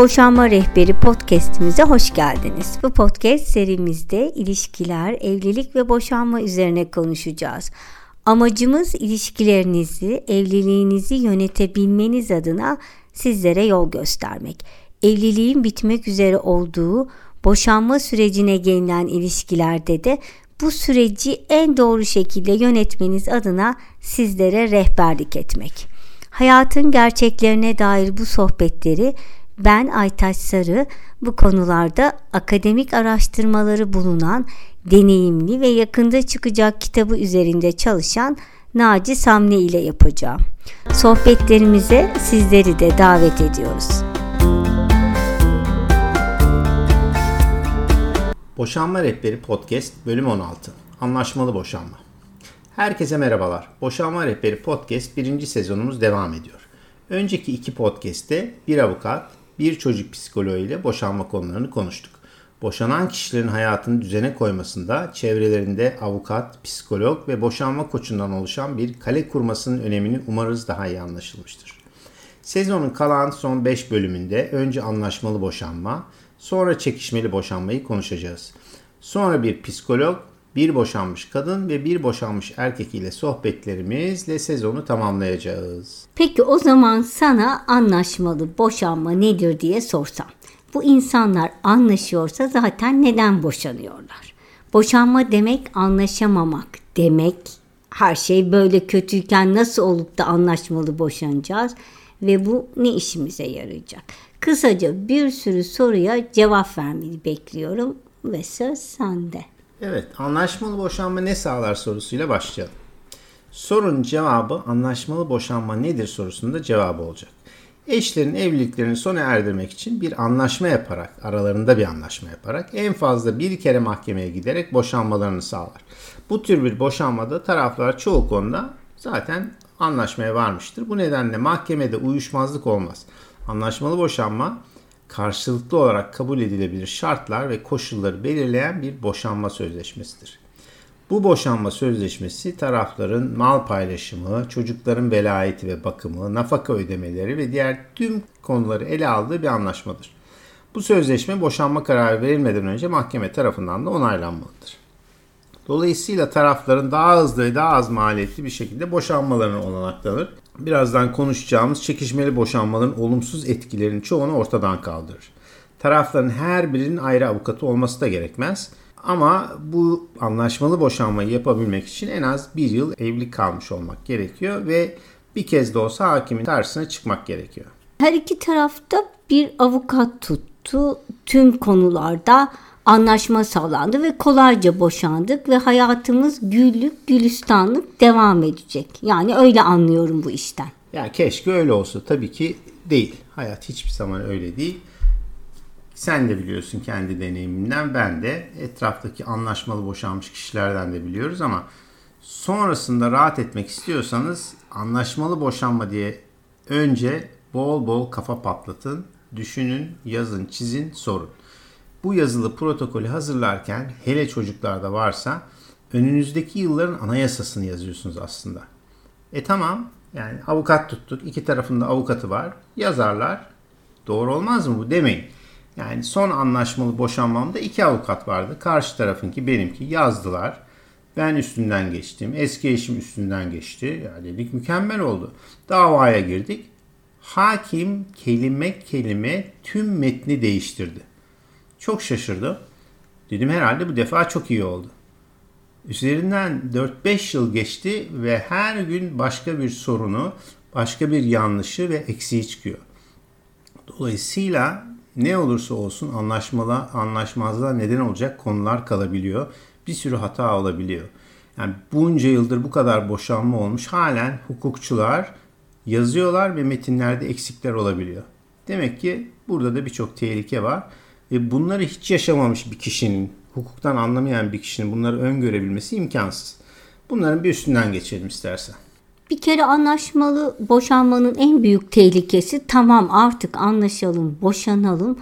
Boşanma Rehberi podcast'imize hoş geldiniz. Bu podcast serimizde ilişkiler, evlilik ve boşanma üzerine konuşacağız. Amacımız ilişkilerinizi, evliliğinizi yönetebilmeniz adına sizlere yol göstermek. Evliliğin bitmek üzere olduğu boşanma sürecine gelinen ilişkilerde de bu süreci en doğru şekilde yönetmeniz adına sizlere rehberlik etmek. Hayatın gerçeklerine dair bu sohbetleri ben Aytaç Sarı bu konularda akademik araştırmaları bulunan deneyimli ve yakında çıkacak kitabı üzerinde çalışan Naci Samne ile yapacağım. Sohbetlerimize sizleri de davet ediyoruz. Boşanma Rehberi Podcast bölüm 16. Anlaşmalı boşanma. Herkese merhabalar. Boşanma Rehberi Podcast birinci sezonumuz devam ediyor. Önceki iki podcast'te bir avukat, bir çocuk psikoloğu ile boşanma konularını konuştuk. Boşanan kişilerin hayatını düzene koymasında çevrelerinde avukat, psikolog ve boşanma koçundan oluşan bir kale kurmasının önemini umarız daha iyi anlaşılmıştır. Sezonun kalan son 5 bölümünde önce anlaşmalı boşanma, sonra çekişmeli boşanmayı konuşacağız. Sonra bir psikolog, bir boşanmış kadın ve bir boşanmış erkek ile sohbetlerimizle sezonu tamamlayacağız. Peki o zaman sana anlaşmalı boşanma nedir diye sorsam. Bu insanlar anlaşıyorsa zaten neden boşanıyorlar? Boşanma demek anlaşamamak demek. Her şey böyle kötüyken nasıl olup da anlaşmalı boşanacağız ve bu ne işimize yarayacak? Kısaca bir sürü soruya cevap vermeni bekliyorum ve söz sende. Evet, anlaşmalı boşanma ne sağlar sorusuyla başlayalım. Sorunun cevabı anlaşmalı boşanma nedir sorusunda cevabı olacak. Eşlerin evliliklerini sona erdirmek için bir anlaşma yaparak, aralarında bir anlaşma yaparak en fazla bir kere mahkemeye giderek boşanmalarını sağlar. Bu tür bir boşanmada taraflar çoğu konuda zaten anlaşmaya varmıştır. Bu nedenle mahkemede uyuşmazlık olmaz. Anlaşmalı boşanma karşılıklı olarak kabul edilebilir şartlar ve koşulları belirleyen bir boşanma sözleşmesidir. Bu boşanma sözleşmesi tarafların mal paylaşımı, çocukların velayeti ve bakımı, nafaka ödemeleri ve diğer tüm konuları ele aldığı bir anlaşmadır. Bu sözleşme boşanma kararı verilmeden önce mahkeme tarafından da onaylanmalıdır. Dolayısıyla tarafların daha hızlı ve daha az maliyetli bir şekilde boşanmalarını olanaklanır. Birazdan konuşacağımız çekişmeli boşanmaların olumsuz etkilerinin çoğunu ortadan kaldırır. Tarafların her birinin ayrı avukatı olması da gerekmez. Ama bu anlaşmalı boşanmayı yapabilmek için en az bir yıl evlilik kalmış olmak gerekiyor ve bir kez de olsa hakimin karşısına çıkmak gerekiyor. Her iki tarafta bir avukat tuttu. Tüm konularda anlaşma sağlandı ve kolayca boşandık ve hayatımız güllük gülistanlık devam edecek. Yani öyle anlıyorum bu işten. Yani keşke öyle olsa. Tabii ki değil. Hayat hiçbir zaman öyle değil. Sen de biliyorsun kendi deneyimimden ben de etraftaki anlaşmalı boşanmış kişilerden de biliyoruz ama sonrasında rahat etmek istiyorsanız anlaşmalı boşanma diye önce bol bol kafa patlatın, düşünün, yazın, çizin, sorun. Bu yazılı protokolü hazırlarken hele çocuklarda varsa önünüzdeki yılların anayasasını yazıyorsunuz aslında. E tamam yani avukat tuttuk. iki tarafında avukatı var. Yazarlar. Doğru olmaz mı bu demeyin. Yani son anlaşmalı boşanmamda iki avukat vardı. Karşı tarafınki benimki yazdılar. Ben üstünden geçtim. Eski eşim üstünden geçti. Ya dedik mükemmel oldu. Davaya girdik. Hakim kelime kelime tüm metni değiştirdi. Çok şaşırdım. Dedim herhalde bu defa çok iyi oldu. Üzerinden 4-5 yıl geçti ve her gün başka bir sorunu, başka bir yanlışı ve eksiği çıkıyor. Dolayısıyla ne olursa olsun anlaşmalı, anlaşmazlığa neden olacak konular kalabiliyor. Bir sürü hata olabiliyor. Yani bunca yıldır bu kadar boşanma olmuş halen hukukçular yazıyorlar ve metinlerde eksikler olabiliyor. Demek ki burada da birçok tehlike var. Ve bunları hiç yaşamamış bir kişinin, hukuktan anlamayan bir kişinin bunları öngörebilmesi imkansız. Bunların bir üstünden geçelim istersen. Bir kere anlaşmalı boşanmanın en büyük tehlikesi tamam artık anlaşalım, boşanalım,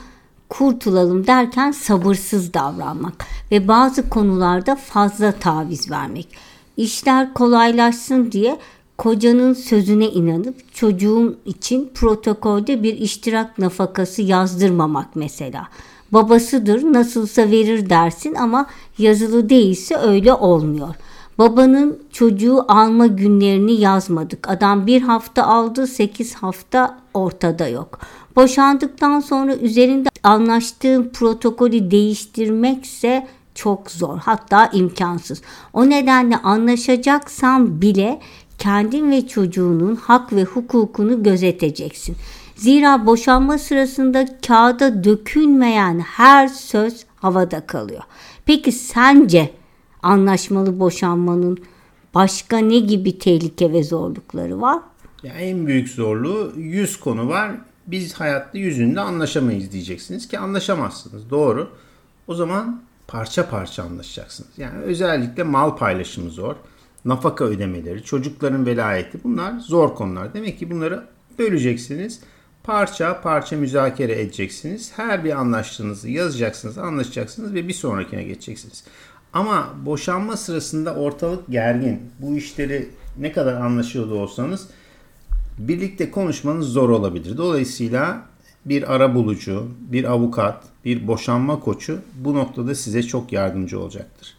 kurtulalım derken sabırsız davranmak ve bazı konularda fazla taviz vermek. İşler kolaylaşsın diye kocanın sözüne inanıp çocuğum için protokolde bir iştirak nafakası yazdırmamak mesela. Babasıdır nasılsa verir dersin ama yazılı değilse öyle olmuyor. Babanın çocuğu alma günlerini yazmadık. Adam bir hafta aldı, sekiz hafta ortada yok. Boşandıktan sonra üzerinde anlaştığın protokolü değiştirmekse çok zor hatta imkansız. O nedenle anlaşacaksan bile kendin ve çocuğunun hak ve hukukunu gözeteceksin. Zira boşanma sırasında kağıda dökülmeyen her söz havada kalıyor. Peki sence anlaşmalı boşanmanın başka ne gibi tehlike ve zorlukları var? Ya en büyük zorluğu yüz konu var. Biz hayatta yüzünde anlaşamayız diyeceksiniz ki anlaşamazsınız. Doğru. O zaman parça parça anlaşacaksınız. Yani özellikle mal paylaşımı zor. Nafaka ödemeleri, çocukların velayeti bunlar zor konular. Demek ki bunları böleceksiniz. Parça parça müzakere edeceksiniz. Her bir anlaştığınızı yazacaksınız, anlaşacaksınız ve bir sonrakine geçeceksiniz. Ama boşanma sırasında ortalık gergin. Bu işleri ne kadar anlaşıyordu olsanız birlikte konuşmanız zor olabilir. Dolayısıyla bir ara bulucu, bir avukat, bir boşanma koçu bu noktada size çok yardımcı olacaktır.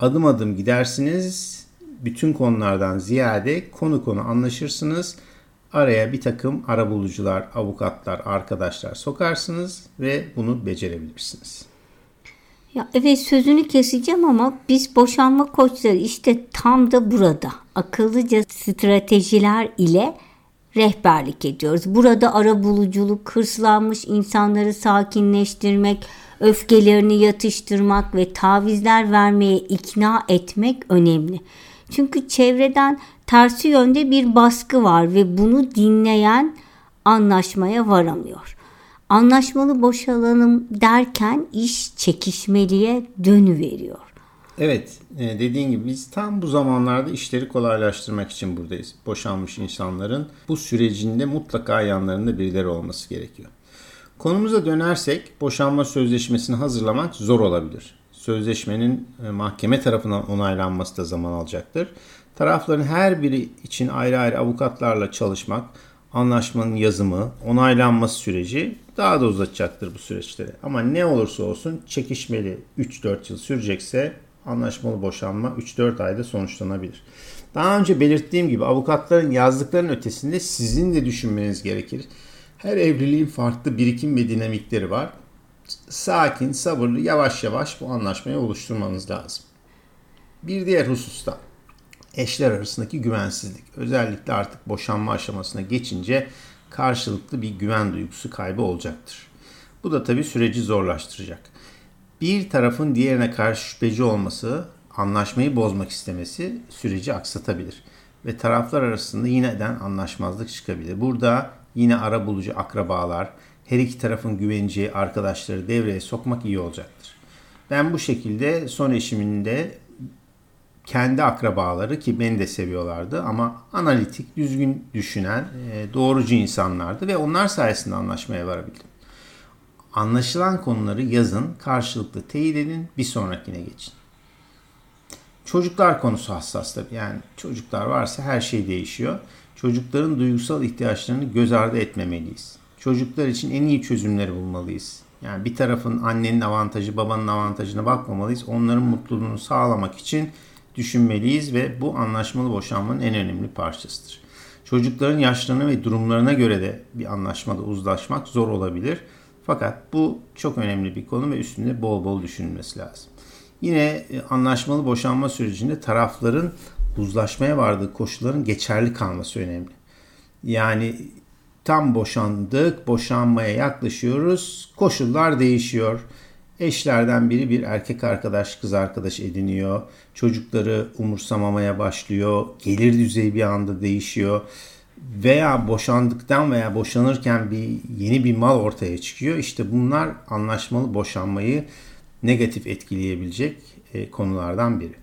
Adım adım gidersiniz. Bütün konulardan ziyade konu konu anlaşırsınız. Araya bir takım ara bulucular, avukatlar, arkadaşlar sokarsınız ve bunu becerebilirsiniz. Ya evet sözünü keseceğim ama biz boşanma koçları işte tam da burada akıllıca stratejiler ile rehberlik ediyoruz. Burada ara buluculuk, hırslanmış insanları sakinleştirmek, öfkelerini yatıştırmak ve tavizler vermeye ikna etmek önemli. Çünkü çevreden tersi yönde bir baskı var ve bunu dinleyen anlaşmaya varamıyor. Anlaşmalı boşalalım derken iş çekişmeliye dönüveriyor. Evet e, dediğin gibi biz tam bu zamanlarda işleri kolaylaştırmak için buradayız. Boşanmış insanların bu sürecinde mutlaka yanlarında birileri olması gerekiyor. Konumuza dönersek boşanma sözleşmesini hazırlamak zor olabilir. Sözleşmenin e, mahkeme tarafından onaylanması da zaman alacaktır. Tarafların her biri için ayrı ayrı avukatlarla çalışmak, anlaşmanın yazımı, onaylanması süreci daha da uzatacaktır bu süreçleri. Ama ne olursa olsun çekişmeli 3-4 yıl sürecekse anlaşmalı boşanma 3-4 ayda sonuçlanabilir. Daha önce belirttiğim gibi avukatların yazdıklarının ötesinde sizin de düşünmeniz gerekir. Her evliliğin farklı birikim ve dinamikleri var. Sakin, sabırlı, yavaş yavaş bu anlaşmayı oluşturmanız lazım. Bir diğer hususta eşler arasındaki güvensizlik. Özellikle artık boşanma aşamasına geçince karşılıklı bir güven duygusu kaybı olacaktır. Bu da tabii süreci zorlaştıracak. Bir tarafın diğerine karşı şüpheci olması, anlaşmayı bozmak istemesi süreci aksatabilir ve taraflar arasında yineden anlaşmazlık çıkabilir. Burada yine ara bulucu akrabalar, her iki tarafın güveneceği arkadaşları devreye sokmak iyi olacaktır. Ben bu şekilde son eşimin de kendi akrabaları ki beni de seviyorlardı ama analitik, düzgün düşünen, e, doğrucu insanlardı ve onlar sayesinde anlaşmaya varabildim. Anlaşılan konuları yazın, karşılıklı teyit edin, bir sonrakine geçin. Çocuklar konusu hassas tabii. Yani çocuklar varsa her şey değişiyor. Çocukların duygusal ihtiyaçlarını göz ardı etmemeliyiz. Çocuklar için en iyi çözümleri bulmalıyız. Yani bir tarafın annenin avantajı, babanın avantajına bakmamalıyız. Onların mutluluğunu sağlamak için düşünmeliyiz ve bu anlaşmalı boşanmanın en önemli parçasıdır. Çocukların yaşlarına ve durumlarına göre de bir anlaşmada uzlaşmak zor olabilir. Fakat bu çok önemli bir konu ve üstünde bol bol düşünülmesi lazım. Yine e, anlaşmalı boşanma sürecinde tarafların uzlaşmaya vardığı koşulların geçerli kalması önemli. Yani tam boşandık, boşanmaya yaklaşıyoruz, koşullar değişiyor. Eşlerden biri bir erkek arkadaş, kız arkadaş ediniyor. Çocukları umursamamaya başlıyor. Gelir düzeyi bir anda değişiyor. Veya boşandıktan veya boşanırken bir yeni bir mal ortaya çıkıyor. İşte bunlar anlaşmalı boşanmayı negatif etkileyebilecek e, konulardan biri.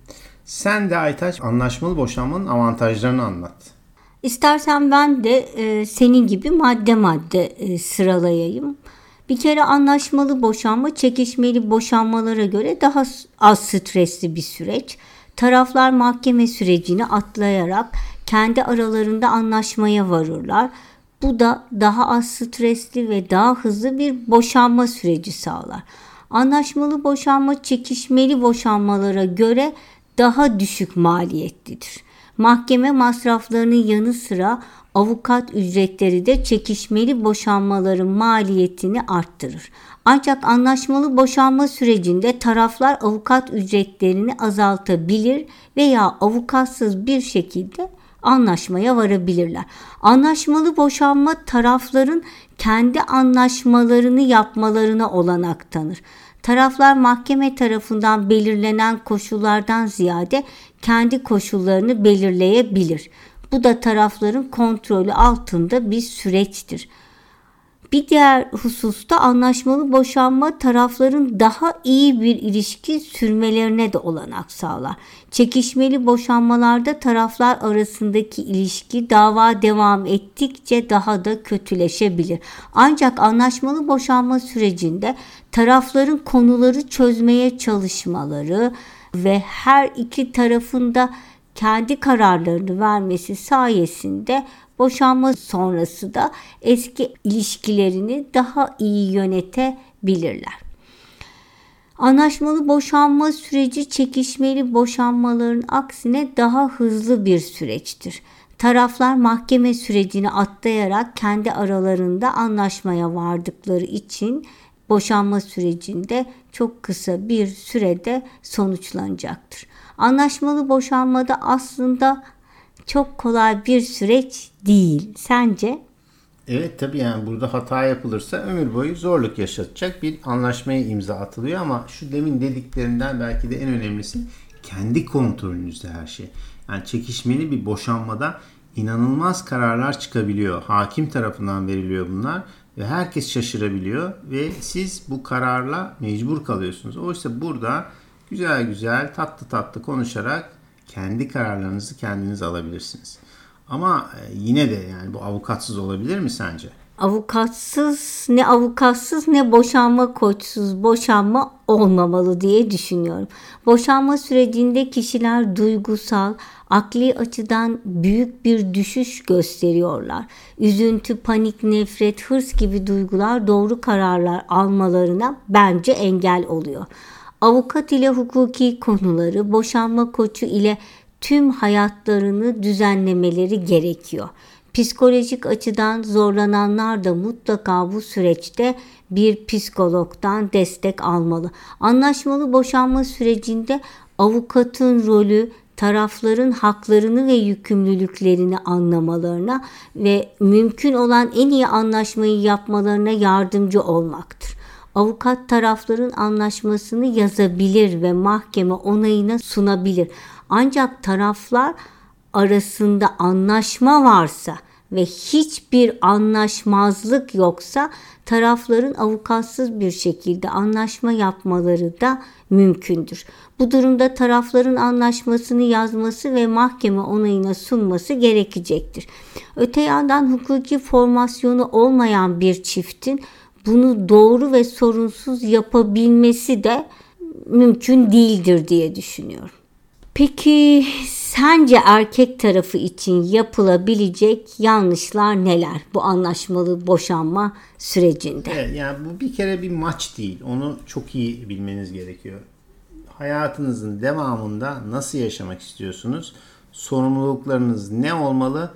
Sen de Aytaç anlaşmalı boşanmanın avantajlarını anlat. İstersen ben de e, senin gibi madde madde e, sıralayayım. Bir kere anlaşmalı boşanma çekişmeli boşanmalara göre daha az stresli bir süreç. Taraflar mahkeme sürecini atlayarak kendi aralarında anlaşmaya varırlar. Bu da daha az stresli ve daha hızlı bir boşanma süreci sağlar. Anlaşmalı boşanma çekişmeli boşanmalara göre daha düşük maliyetlidir. Mahkeme masraflarının yanı sıra avukat ücretleri de çekişmeli boşanmaların maliyetini arttırır. Ancak anlaşmalı boşanma sürecinde taraflar avukat ücretlerini azaltabilir veya avukatsız bir şekilde anlaşmaya varabilirler. Anlaşmalı boşanma tarafların kendi anlaşmalarını yapmalarına olanak tanır. Taraflar mahkeme tarafından belirlenen koşullardan ziyade kendi koşullarını belirleyebilir. Bu da tarafların kontrolü altında bir süreçtir. Bir diğer hususta anlaşmalı boşanma tarafların daha iyi bir ilişki sürmelerine de olanak sağlar. Çekişmeli boşanmalarda taraflar arasındaki ilişki dava devam ettikçe daha da kötüleşebilir. Ancak anlaşmalı boşanma sürecinde tarafların konuları çözmeye çalışmaları ve her iki tarafında kendi kararlarını vermesi sayesinde boşanma sonrası da eski ilişkilerini daha iyi yönetebilirler. Anlaşmalı boşanma süreci çekişmeli boşanmaların aksine daha hızlı bir süreçtir. Taraflar mahkeme sürecini atlayarak kendi aralarında anlaşmaya vardıkları için boşanma sürecinde çok kısa bir sürede sonuçlanacaktır. Anlaşmalı boşanmada aslında çok kolay bir süreç değil. Sence? Evet tabii yani burada hata yapılırsa ömür boyu zorluk yaşatacak bir anlaşmaya imza atılıyor ama şu demin dediklerinden belki de en önemlisi kendi kontrolünüzde her şey. Yani çekişmeli bir boşanmada inanılmaz kararlar çıkabiliyor. Hakim tarafından veriliyor bunlar ve herkes şaşırabiliyor ve siz bu kararla mecbur kalıyorsunuz. Oysa burada güzel güzel tatlı tatlı konuşarak kendi kararlarınızı kendiniz alabilirsiniz. Ama e, yine de yani bu avukatsız olabilir mi sence? Avukatsız ne avukatsız ne boşanma koçsuz boşanma olmamalı diye düşünüyorum. Boşanma sürecinde kişiler duygusal, akli açıdan büyük bir düşüş gösteriyorlar. Üzüntü, panik, nefret, hırs gibi duygular doğru kararlar almalarına bence engel oluyor. Avukat ile hukuki konuları, boşanma koçu ile tüm hayatlarını düzenlemeleri gerekiyor. Psikolojik açıdan zorlananlar da mutlaka bu süreçte bir psikologdan destek almalı. Anlaşmalı boşanma sürecinde avukatın rolü tarafların haklarını ve yükümlülüklerini anlamalarına ve mümkün olan en iyi anlaşmayı yapmalarına yardımcı olmaktır. Avukat tarafların anlaşmasını yazabilir ve mahkeme onayına sunabilir. Ancak taraflar arasında anlaşma varsa ve hiçbir anlaşmazlık yoksa tarafların avukatsız bir şekilde anlaşma yapmaları da mümkündür. Bu durumda tarafların anlaşmasını yazması ve mahkeme onayına sunması gerekecektir. Öte yandan hukuki formasyonu olmayan bir çiftin bunu doğru ve sorunsuz yapabilmesi de mümkün değildir diye düşünüyorum. Peki sence erkek tarafı için yapılabilecek yanlışlar neler bu anlaşmalı boşanma sürecinde? Evet, yani bu bir kere bir maç değil. Onu çok iyi bilmeniz gerekiyor. Hayatınızın devamında nasıl yaşamak istiyorsunuz? Sorumluluklarınız ne olmalı?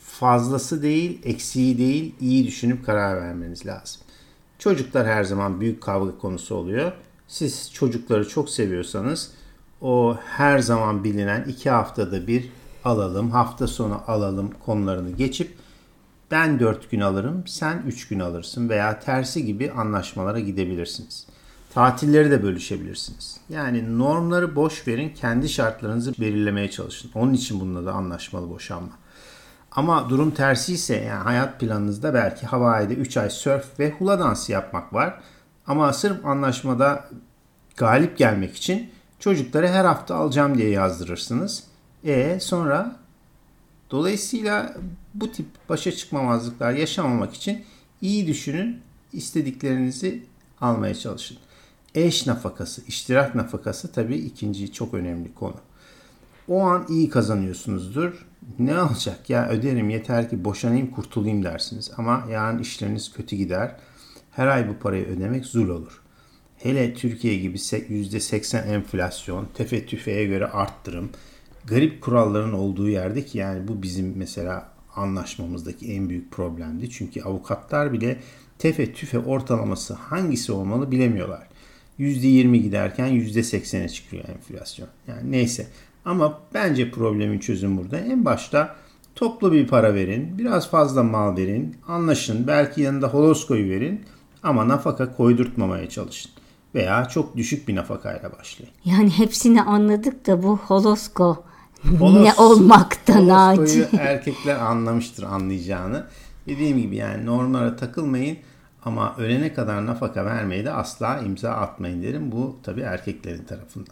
Fazlası değil, eksiği değil, iyi düşünüp karar vermeniz lazım. Çocuklar her zaman büyük kavga konusu oluyor. Siz çocukları çok seviyorsanız o her zaman bilinen iki haftada bir alalım, hafta sonu alalım konularını geçip ben dört gün alırım, sen üç gün alırsın veya tersi gibi anlaşmalara gidebilirsiniz. Tatilleri de bölüşebilirsiniz. Yani normları boş verin, kendi şartlarınızı belirlemeye çalışın. Onun için bununla da anlaşmalı boşanma. Ama durum tersi ise yani hayat planınızda belki Hawaii'de 3 ay surf ve hula dansı yapmak var. Ama sırf anlaşmada galip gelmek için çocukları her hafta alacağım diye yazdırırsınız. E sonra dolayısıyla bu tip başa çıkmamazlıklar yaşamamak için iyi düşünün, istediklerinizi almaya çalışın. Eş nafakası, iştirak nafakası tabii ikinci çok önemli konu. o an iyi kazanıyorsunuzdur. Ne olacak ya öderim yeter ki boşanayım kurtulayım dersiniz. Ama yarın işleriniz kötü gider. Her ay bu parayı ödemek zul olur. Hele Türkiye gibi %80 enflasyon, tefe tüfeğe göre arttırım, garip kuralların olduğu yerde ki yani bu bizim mesela anlaşmamızdaki en büyük problemdi. Çünkü avukatlar bile tefe tüfe ortalaması hangisi olmalı bilemiyorlar. %20 giderken %80'e çıkıyor enflasyon. Yani neyse. Ama bence problemin çözümü burada. En başta toplu bir para verin, biraz fazla mal verin, anlaşın, belki yanında holoskoyu verin ama nafaka koydurtmamaya çalışın. Veya çok düşük bir nafakayla başlayın. Yani hepsini anladık da bu holosko Holos, ne olmakta Naci. erkekler anlamıştır anlayacağını. Dediğim gibi yani normlara takılmayın ama ölene kadar nafaka vermeyi de asla imza atmayın derim. Bu tabii erkeklerin tarafında.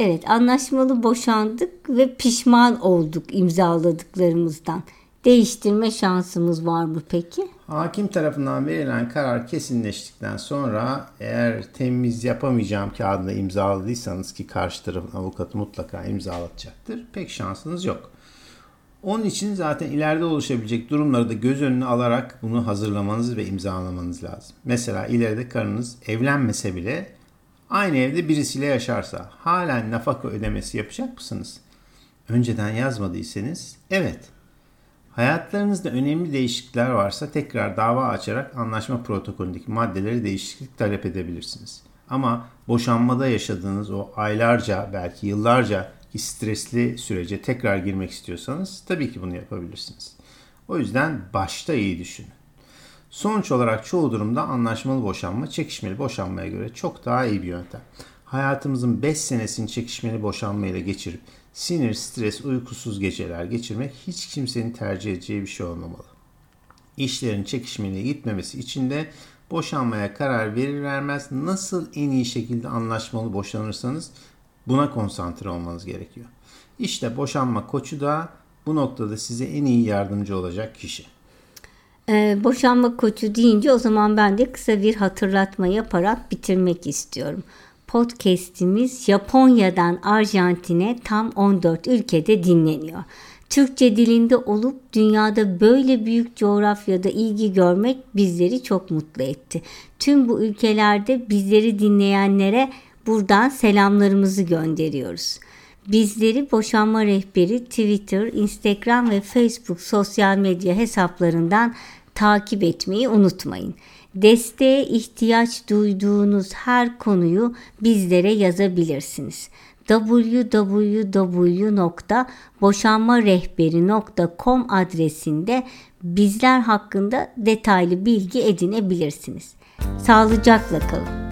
Evet anlaşmalı boşandık ve pişman olduk imzaladıklarımızdan. Değiştirme şansımız var mı peki? Hakim tarafından verilen karar kesinleştikten sonra eğer temiz yapamayacağım kağıdında imzaladıysanız ki karşı tarafın avukatı mutlaka imzalatacaktır. Pek şansınız yok. Onun için zaten ileride oluşabilecek durumları da göz önüne alarak bunu hazırlamanız ve imzalamanız lazım. Mesela ileride karınız evlenmese bile aynı evde birisiyle yaşarsa halen nafaka ödemesi yapacak mısınız? Önceden yazmadıysanız evet. Hayatlarınızda önemli değişiklikler varsa tekrar dava açarak anlaşma protokolündeki maddeleri değişiklik talep edebilirsiniz. Ama boşanmada yaşadığınız o aylarca belki yıllarca ki stresli sürece tekrar girmek istiyorsanız tabii ki bunu yapabilirsiniz. O yüzden başta iyi düşünün. Sonuç olarak çoğu durumda anlaşmalı boşanma çekişmeli boşanmaya göre çok daha iyi bir yöntem. Hayatımızın 5 senesini çekişmeli boşanmayla geçirip sinir, stres, uykusuz geceler geçirmek hiç kimsenin tercih edeceği bir şey olmamalı. İşlerin çekişmeliye gitmemesi için de boşanmaya karar verir vermez nasıl en iyi şekilde anlaşmalı boşanırsanız Buna konsantre olmanız gerekiyor. İşte boşanma koçu da bu noktada size en iyi yardımcı olacak kişi. Ee, boşanma koçu deyince o zaman ben de kısa bir hatırlatma yaparak bitirmek istiyorum. Podcast'imiz Japonya'dan Arjantin'e tam 14 ülkede dinleniyor. Türkçe dilinde olup dünyada böyle büyük coğrafyada ilgi görmek bizleri çok mutlu etti. Tüm bu ülkelerde bizleri dinleyenlere buradan selamlarımızı gönderiyoruz. Bizleri Boşanma Rehberi Twitter, Instagram ve Facebook sosyal medya hesaplarından takip etmeyi unutmayın. Desteğe ihtiyaç duyduğunuz her konuyu bizlere yazabilirsiniz www.boşanmarehberi.com adresinde bizler hakkında detaylı bilgi edinebilirsiniz. Sağlıcakla kalın.